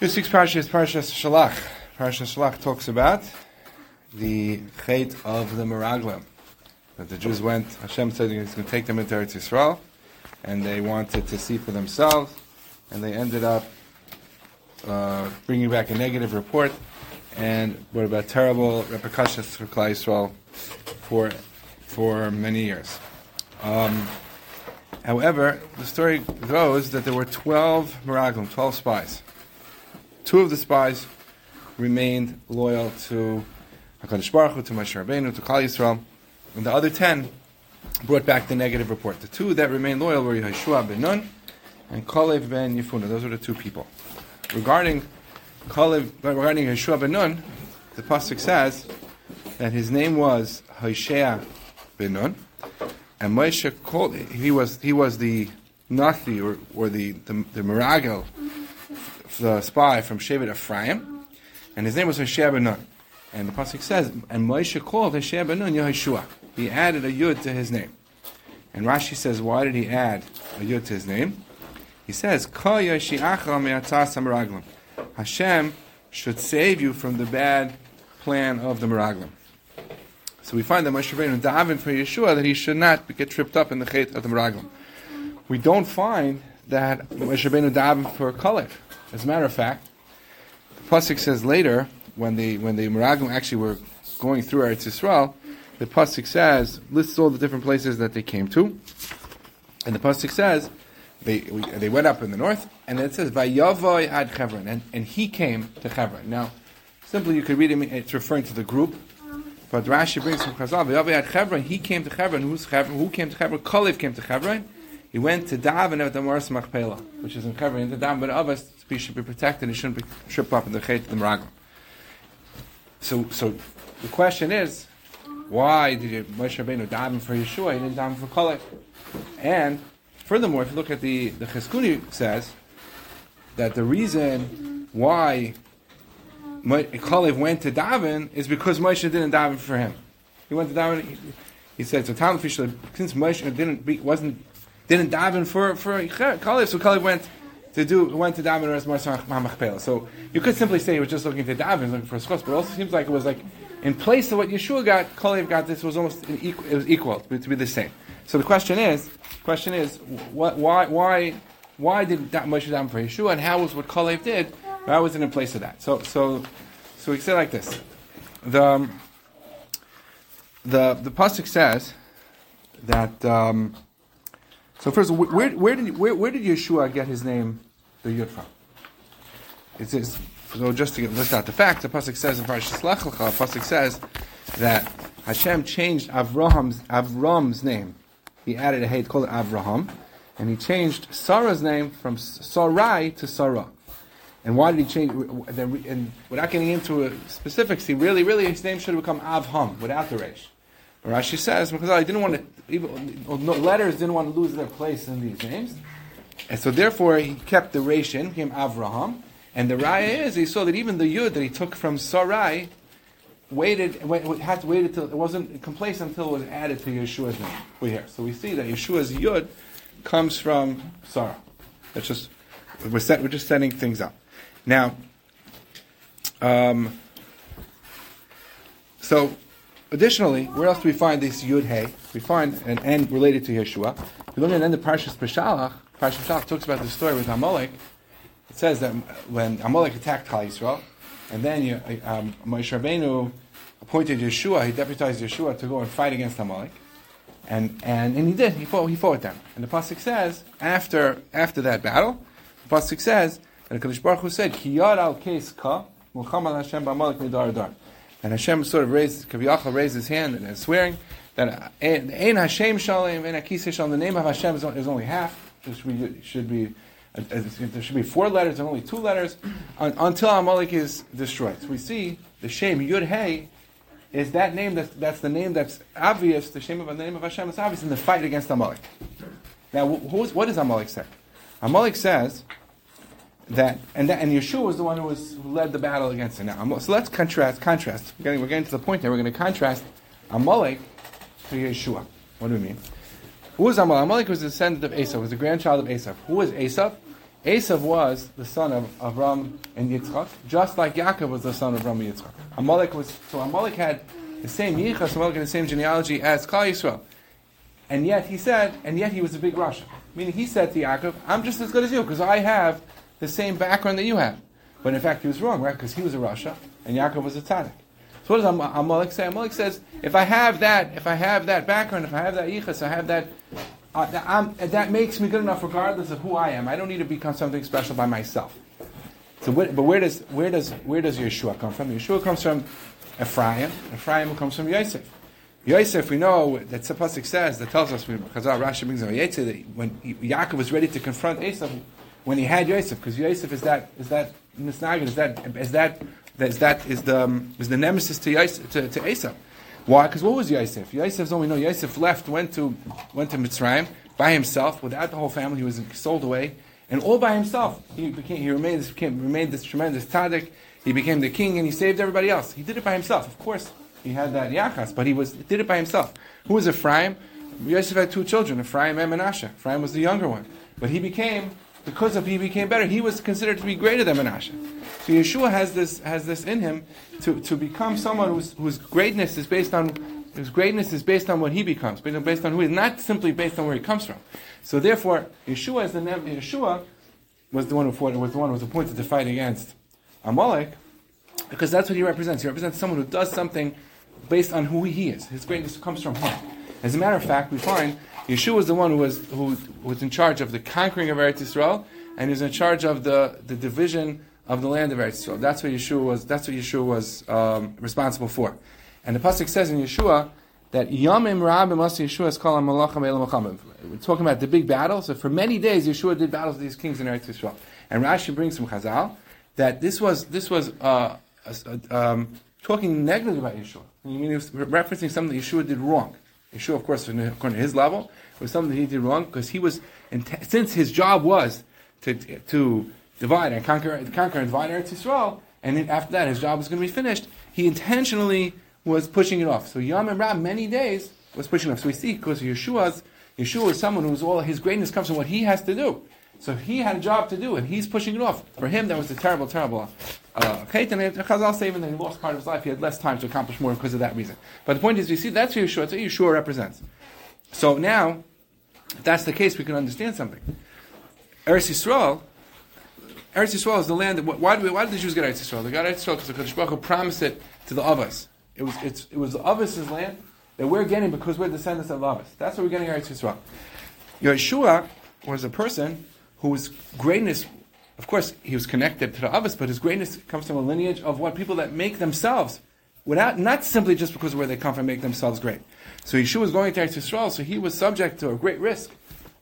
This week's parsha is Parshas Shelach. Parshas Shelach talks about the fate of the Meraglim. That the Jews went, Hashem said He's going to take them into Eretz Yisrael, and they wanted to see for themselves, and they ended up uh, bringing back a negative report, and what about terrible repercussions for Klal Yisrael for for many years. Um, however, the story goes that there were 12 Meraglim, 12 spies. Two of the spies remained loyal to HaKadosh Baruch Hu, to Moshe Rabbeinu, to Klal Yisrael, and the other 10 brought back the negative report. The two that remained loyal were Yehoshua ben Nun and Kalev ben Yefuna. Those were the two people. Regarding Kalev, regarding Yehoshua ben Nun, the pasuk says that his name was Hoshea ben Nun, and Moshe called he was he was the Nathi or, or the the, the Miragel, the spy from Shevet Ephraim, and his name was Hoshea ben Nun. And the pasuk says, and Moshe called Hoshea ben Nun Yehoshua. He added a yud to his name. And Rashi says, why did he add a yud to his name? He says, Hashem should save you from the bad plan of the Meraglim. So we find that Moshe Rabbeinu davened for Yeshua that he should not get tripped up in the chait of the Meraglim. We don't find that Moshe Rabbeinu davened for Kalev. As a matter of fact, the pasuk says later when the when the Meraglim actually were going through Eretz Yisrael, the pasuk says lists all the different places that they came to, and the pasuk says they we, they went up in the north, and it says Vayavoy ad Chevron, and, and he came to Chevron. Now, simply you could read it; it's referring to the group, but Rashi brings from Chazal Vayavoy ad Chevron. He came to Chevron. Who's Chevron? Who came to Chevron? Kalev came to Chevron. He went to daven at the Moras Machpelah, which is in Chevron. And the daven, but us, he should be protected. He shouldn't be tripped up in the Chet the Meraglim. So, so the question is, why did Moshe Rabbeinu daven for Yeshua? He didn't daven for Kalev. And furthermore, if you look at the the Chizkuni says that the reason why Kalev went to daven is because Moshe didn't daven for him. He went to daven. He, he said so. Talmud since Moshe didn't wasn't didn't daven for for Kalev, so Kalev went to do went to daven Machpelah. So you could simply say he was just looking to daven, looking for a schos, but it also seems like it was like in place of what Yeshua got, Kalev got this was almost equal, it was equal to be the same. So the question is, question is, what, why why why did Moshe daven for Yeshua, and how was what Kalev did? Why was it in place of that? So so so we say like this: the um, the the pasuk says that. Um, so first, where, where did where, where did Yeshua get his name, the Yud from? It says so. Just to get, list out the facts, the pasuk says in Parashas Lech Lecha, pasuk says that Hashem changed Avraham's Avram's name. He added a hey, called it Avraham, and he changed Sarah's name from Sarai to Sarah. And why did he change? And without getting into specifics, he really, really his name should have become Avham without the resh. Rashi says because I didn't want to, even, letters didn't want to lose their place in these names, and so therefore he kept the in, became Avraham, and the raya is he saw that even the yud that he took from Sarai waited had to wait until it wasn't complacent until it was added to Yeshua's name. We here, so we see that Yeshua's yud comes from Sarah. That's just we're set, we're just setting things up now. Um, so Additionally, where else do we find this Yud Hey? We find an end related to Yeshua. We look at the end of Parshas Beshalach. Parshas Beshalach talks about the story with Amalek. It says that when Amalek attacked Klal Yisrael, and then um, Moshe Rabbeinu appointed Yeshua, he deputized Yeshua to go and fight against Amalek. And, and, and he did, he fought, he fought them. And the Pasuk says, after, after that battle, the Pasuk says, that HaKadosh Baruch Hu said, Ki yad al kes ka, Muhammad Hashem ba'amalek midar dar. And Hashem sort of raised, Kaviyachal raised his hand and is swearing that eh, Ein Hashem Shalom, Ein Akisa Shalom, the name of Hashem is, only half. There should be, should be there should be four letters and only two letters until Amalek is destroyed. So we see the shame, Yud Hey is that name that's, that's the name that's obvious. The shame of the name of Hashem is obvious in the fight against Amalek. Now, who's, what does Amalek say? Amalek says that and that, and Yeshua was the one who was who led the battle against it. Now, so let's contrast. Contrast. We're getting, we're getting to the point here. We're going to contrast Amalek to Yeshua. What do we mean? Who was Amalek? Amalek was the descendant of Esau. Was the grandchild of Esau. Who was Esau? Esav was the son of Avram and Yitzchak, just like Yaakov was the son of Avram and Yitzchak. Amalek was so Amalek had the same yichas, Amalek had the same genealogy as Klal Yisrael, and yet he said, and yet he was a big rasha. Meaning he said to Yaakov, "I'm just as good as you because I have the same background that you have." But in fact, he was wrong, right? Because he was a rasha and Yaakov was a tzaddik. So what does Am- Amalek say? Amalek says, "If I have that, if I have that background, if I have that yichas, I have that." Uh, that, that, makes me good enough regardless of who I am. I don't need to become something special by myself. So, but where does where does where does Yeshua come from? Yeshua comes from Ephraim. Ephraim comes from Yosef. Yosef, we know that Sapasik says that tells us Chazal Rashi brings that when Yaakov was ready to confront Esav, when he had Yosef, because Yosef is that is that misnagid, is that is that is that is the um, is the nemesis to Yosef, to, to Esav. Why? Because what was Yosef? Yosef's only know Yosef left, went to went to Mitzrayim by himself, without the whole family. He was sold away, and all by himself. He became he remained this became, remained this tremendous tzaddik. He became the king, and he saved everybody else. He did it by himself. Of course, he had that yachas, but he was did it by himself. Who was Ephraim? Yosef had two children, Ephraim and Menashe. Ephraim was the younger one, but he became because of he became better. He was considered to be greater than Menashe. So Yeshua has this has this in him to, to become someone whose, whose greatness is based on his greatness is based on what he becomes, based on who he is, not simply based on where he comes from. So therefore, Yeshua is the Yeshua was the one who fought, was the one who was appointed to fight against Amalek, because that's what he represents. He represents someone who does something based on who he is. His greatness comes from him. As a matter of fact, we find Yeshua was the one who was who was in charge of the conquering of Eretz Yisrael, and he was in charge of the, the division of the land of Eretz Yisrael. That's what Yeshua was. That's what Yeshua was um, responsible for. And the pasuk says in Yeshua that Yamim Rabim Asi Yeshua is called Malacham Elam We're talking about the big battles. So for many days, Yeshua did battles with these kings in Eretz Yisrael. And Rashi brings from Chazal that this was this was uh, um, talking negatively about Yeshua. I mean, he was referencing something that Yeshua did wrong. Yeshua, of course, according to his level, was something that he did wrong because he was, since his job was to to divide and conquer, conquer and divide Eretz Yisrael, and then after that his job was going to be finished, he intentionally was pushing it off. So Yom and Rab, many days, was pushing it off. So we see, because Yeshua's, Yeshua is someone who's all, his greatness comes from what he has to do. So he had a job to do, and he's pushing it off. For him, that was a terrible, terrible uh, chait, and Chazal say even that he lost part of his life, he had less time to accomplish more because of that reason. But the point is, you see, that's Yeshua, that's what Yeshua represents. So now, if that's the case, we can understand something. Eretz Yisrael Eretz Yisrael is the land. That, why, did, why did the Jews get Eretz Yisrael? They got Eretz Yisrael because the Kodesh Baruch Hu promised it to the Avos. It was it was the Avos' land that we're getting because we're descendants of Avos. That's what we're getting Eretz Yisrael. Yeshua was a person whose greatness, of course, he was connected to the Avos, but his greatness comes from a lineage of what people that make themselves, without not simply just because of where they come from, make themselves great. So Yeshua was going to Eretz Yisrael, so he was subject to a great risk.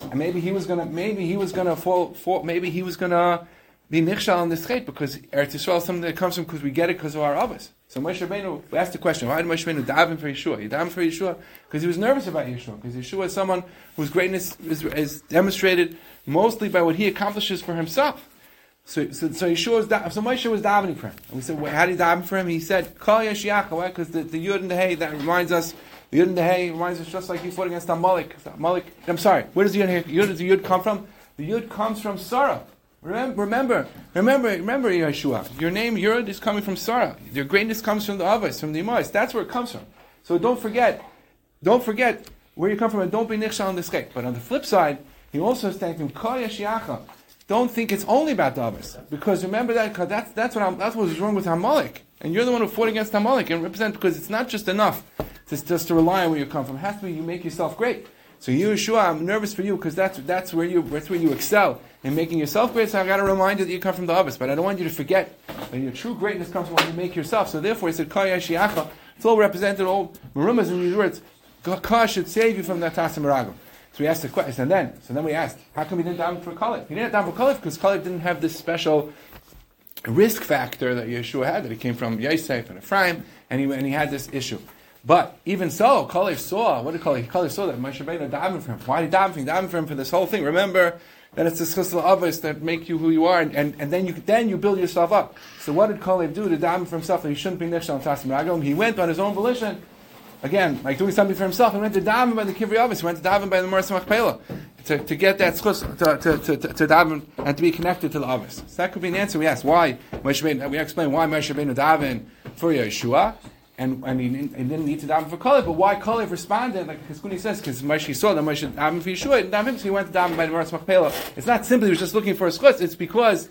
And maybe he was gonna, maybe he was gonna fall, fall maybe he was gonna be nichshal on this chait because Eretz Yisrael is something that comes from because we get it because of our Abbas. So Moshe Rabbeinu, asked the question, why did Moshe Rabbeinu daven for Yeshua? He davened for Yeshua because he was nervous about Yeshua, because Yeshua is someone whose greatness is, is, demonstrated mostly by what he accomplishes for himself. So, so, so Yeshua was da- so Moshe was davening for him. And we said, well, how did he daven for him? He said, Kal Yeshiach? Because the, the Yud and the Hey, that reminds us, the Yud and the Hey reminds us just like he fought against Amalek. Amalek, I'm sorry, where does the Yud, Yud, the Yud come from? The Yud comes from Sarah. Remember, remember, remember, remember, Yeshua. Your name, Yud, is coming from Sarah. Your greatness comes from the Avos, from the Imais. That's where it comes from. So don't forget, don't forget where you come from, and don't be nichshal on this cake. But on the flip side, he also is thanking Kol Yeshiacha. Don't think it's only about Avos, because remember that because that's that's what I'm, that's what was wrong with Amalek, and you're the one who fought against Amalek and represent because it's not just enough to, just to rely on where you come from. It has to be you make yourself great. So you, Yeshua, I'm nervous for you because that's that's where you that's where you excel in making yourself great. So I got to remind you that you come from the Abbas, but I don't want you to forget that your true greatness comes from what you make yourself. So therefore, he said, Kaya Shiacha. It's all represented, all marumas in these words. Kah should save you from that tasim So we asked the question, and then so then we asked, how come he didn't daven for Kalev? He didn't daven for Kalev because Kalev didn't have this special risk factor that Yeshua had, that he came from Yosef and Ephraim, and he, and he had this issue. But even so, Kalev saw, what did Kalev? Kalev saw that Moshe Rabbeinu davened for him. Why did he daven for him? Daven for him for this whole thing. Remember that it's the chesed avos that make you who you are, and, and, and, then you then you build yourself up. So what did Kalev do to daven for himself that he shouldn't be nishal and tasim? He went on his own volition again, like doing something for himself, he went to daven by the Kivri Avis, he went to daven by the Maras Machpelah, to, to get that schus, to, to, to, to, daven and to be connected to the Avis. So that could be an answer. We asked why we explained why Moshe Rabbeinu daven for Yeshua, and, and he, didn't, he didn't need to daven for Kalev, but why Kalev responded, like Chizkuni says, because Moshe saw that Moshe daven for Yeshua, and daven, so he went to daven by the Maras Machpelah. It's not simply he was just looking for a schus, it's because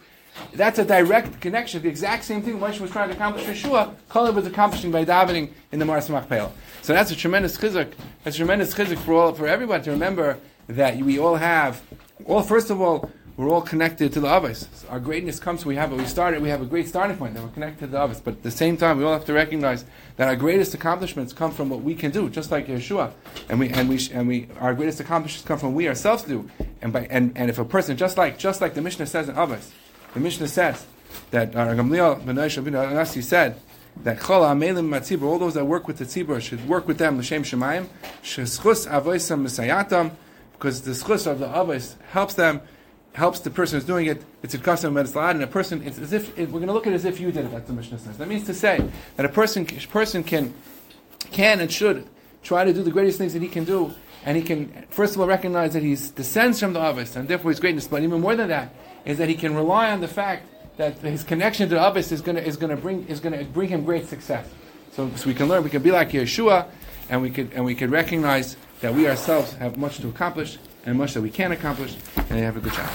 that's a direct connection. The exact same thing Moshe was trying to accomplish for Yeshua, Kalev was accomplishing by davening in the Maras Machpelah. So that's a tremendous chizuk. That's a tremendous chizuk for all for everyone to remember that we all have. Well, first of all, we're all connected to the Avos. Our greatness comes. We have we started. We have a great starting point. That we're connected to the Avos. But at the same time, we all have to recognize that our greatest accomplishments come from what we can do, just like Yeshua. And we and we and we our greatest accomplishments come from we ourselves do. And by and, and if a person just like just like the Mishnah says in Avos, the Mishnah says that uh, Gamliel ben Nasi said that Chol Amelim Matzibur, all those that work with the Tzibur should work with them l'shem shemayim, sheschus avoisam misayatam, because the schus of the avos helps them, helps the person who's doing it. It's a custom of and a person. It's as if it, we're going to look at it as if you did it. That's the Mishnah says. That means to say that a person person can can and should try to do the greatest things that he can do, and he can first of all recognize that he descends from the avos, and therefore his greatness. But even more than that is that he can rely on the fact that his connection to Abbas is going to is to bring is going to bring him great success. So, so we can learn, we can be like Yeshua, and we could and we could recognize that we ourselves have much to accomplish and much that we can accomplish, and have a good job.